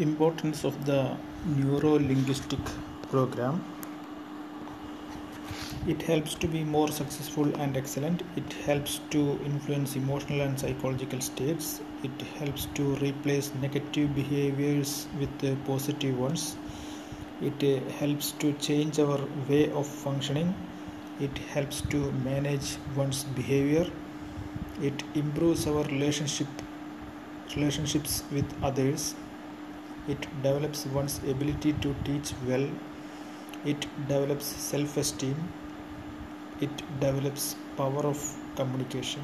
importance of the neuro linguistic program. It helps to be more successful and excellent. It helps to influence emotional and psychological states. It helps to replace negative behaviors with uh, positive ones. It uh, helps to change our way of functioning. It helps to manage one's behavior. It improves our relationship relationships with others it develops one's ability to teach well. It develops self esteem it develops power of communication